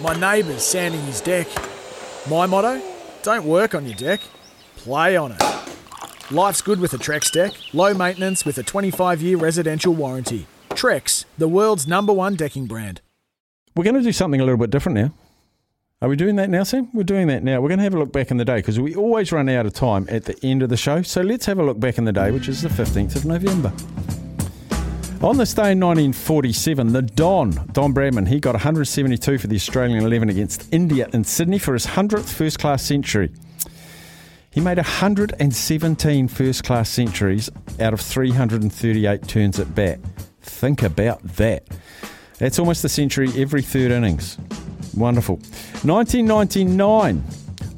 My neighbour's sanding his deck. My motto? Don't work on your deck, play on it. Life's good with a Trex deck, low maintenance with a 25 year residential warranty. Trex, the world's number one decking brand. We're going to do something a little bit different now. Are we doing that now, Sam? We're doing that now. We're going to have a look back in the day because we always run out of time at the end of the show. So let's have a look back in the day, which is the 15th of November. On this day in 1947, the Don, Don Bradman, he got 172 for the Australian 11 against India in Sydney for his 100th first class century. He made 117 first class centuries out of 338 turns at bat. Think about that. That's almost a century every third innings. Wonderful. 1999,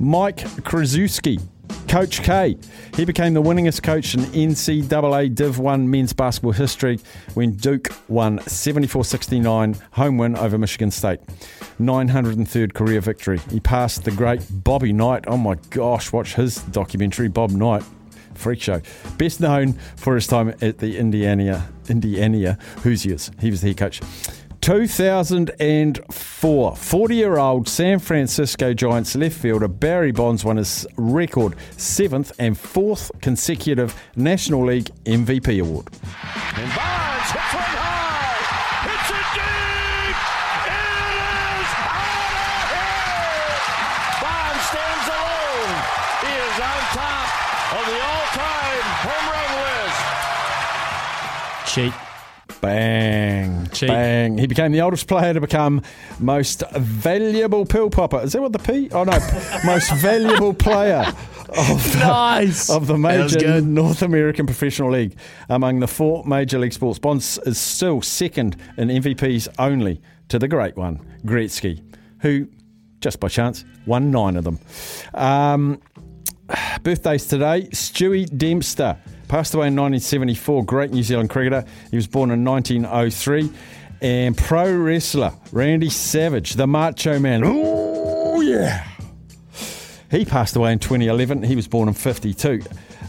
Mike Krzyzewski, Coach K. He became the winningest coach in NCAA Div 1 men's basketball history when Duke won 74 69 home win over Michigan State. 903rd career victory. He passed the great Bobby Knight. Oh my gosh, watch his documentary, Bob Knight. Freak show. Best known for his time at the Indiana Indiana Hoosiers. He was the head coach. 2004, 40 year old San Francisco Giants left fielder Barry Bonds won his record seventh and fourth consecutive National League MVP award. And Bonds hits one high. It's a deep. It is out of here. Bonds stands alone. He is on top of the all-time home run list. Cheat. Bang. Cheat. Bang. He became the oldest player to become most valuable pill popper. Is that what the P? Oh, no. most valuable player of the, Nice. of the major. North American Professional League. Among the four major league sports, Bonds is still second in MVPs only to the great one, Gretzky, who, just by chance, won nine of them. Um, birthdays today. Stewie Dempster passed away in 1974. Great New Zealand cricketer. He was born in 1903. And pro wrestler Randy Savage, the Macho Man. Oh yeah. He passed away in 2011. He was born in 52.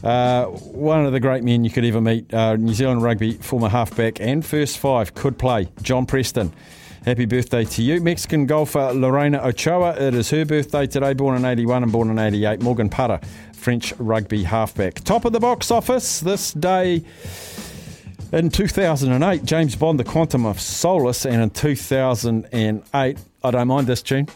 Uh, one of the great men you could ever meet. Uh, New Zealand rugby former halfback and first five could play. John Preston. Happy birthday to you. Mexican golfer Lorena Ochoa. It is her birthday today, born in 81 and born in 88. Morgan Parra, French rugby halfback. Top of the box office this day in 2008, James Bond, The Quantum of Solace, and in 2008, I don't mind this tune.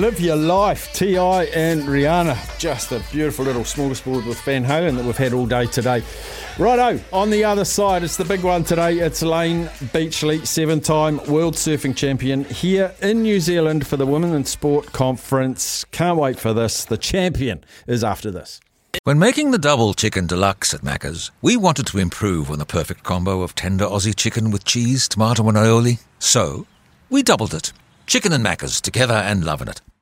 Live your life. T.I. and Rihanna. Just a beautiful little smorgasbord with Van Halen that we've had all day today. Righto, on the other side, it's the big one today. It's Layne Beachley, seven time world surfing champion here in New Zealand for the Women in Sport Conference. Can't wait for this. The champion is after this. When making the double chicken deluxe at Macca's, we wanted to improve on the perfect combo of tender Aussie chicken with cheese, tomato, and aioli. So, we doubled it. Chicken and Macca's together and loving it.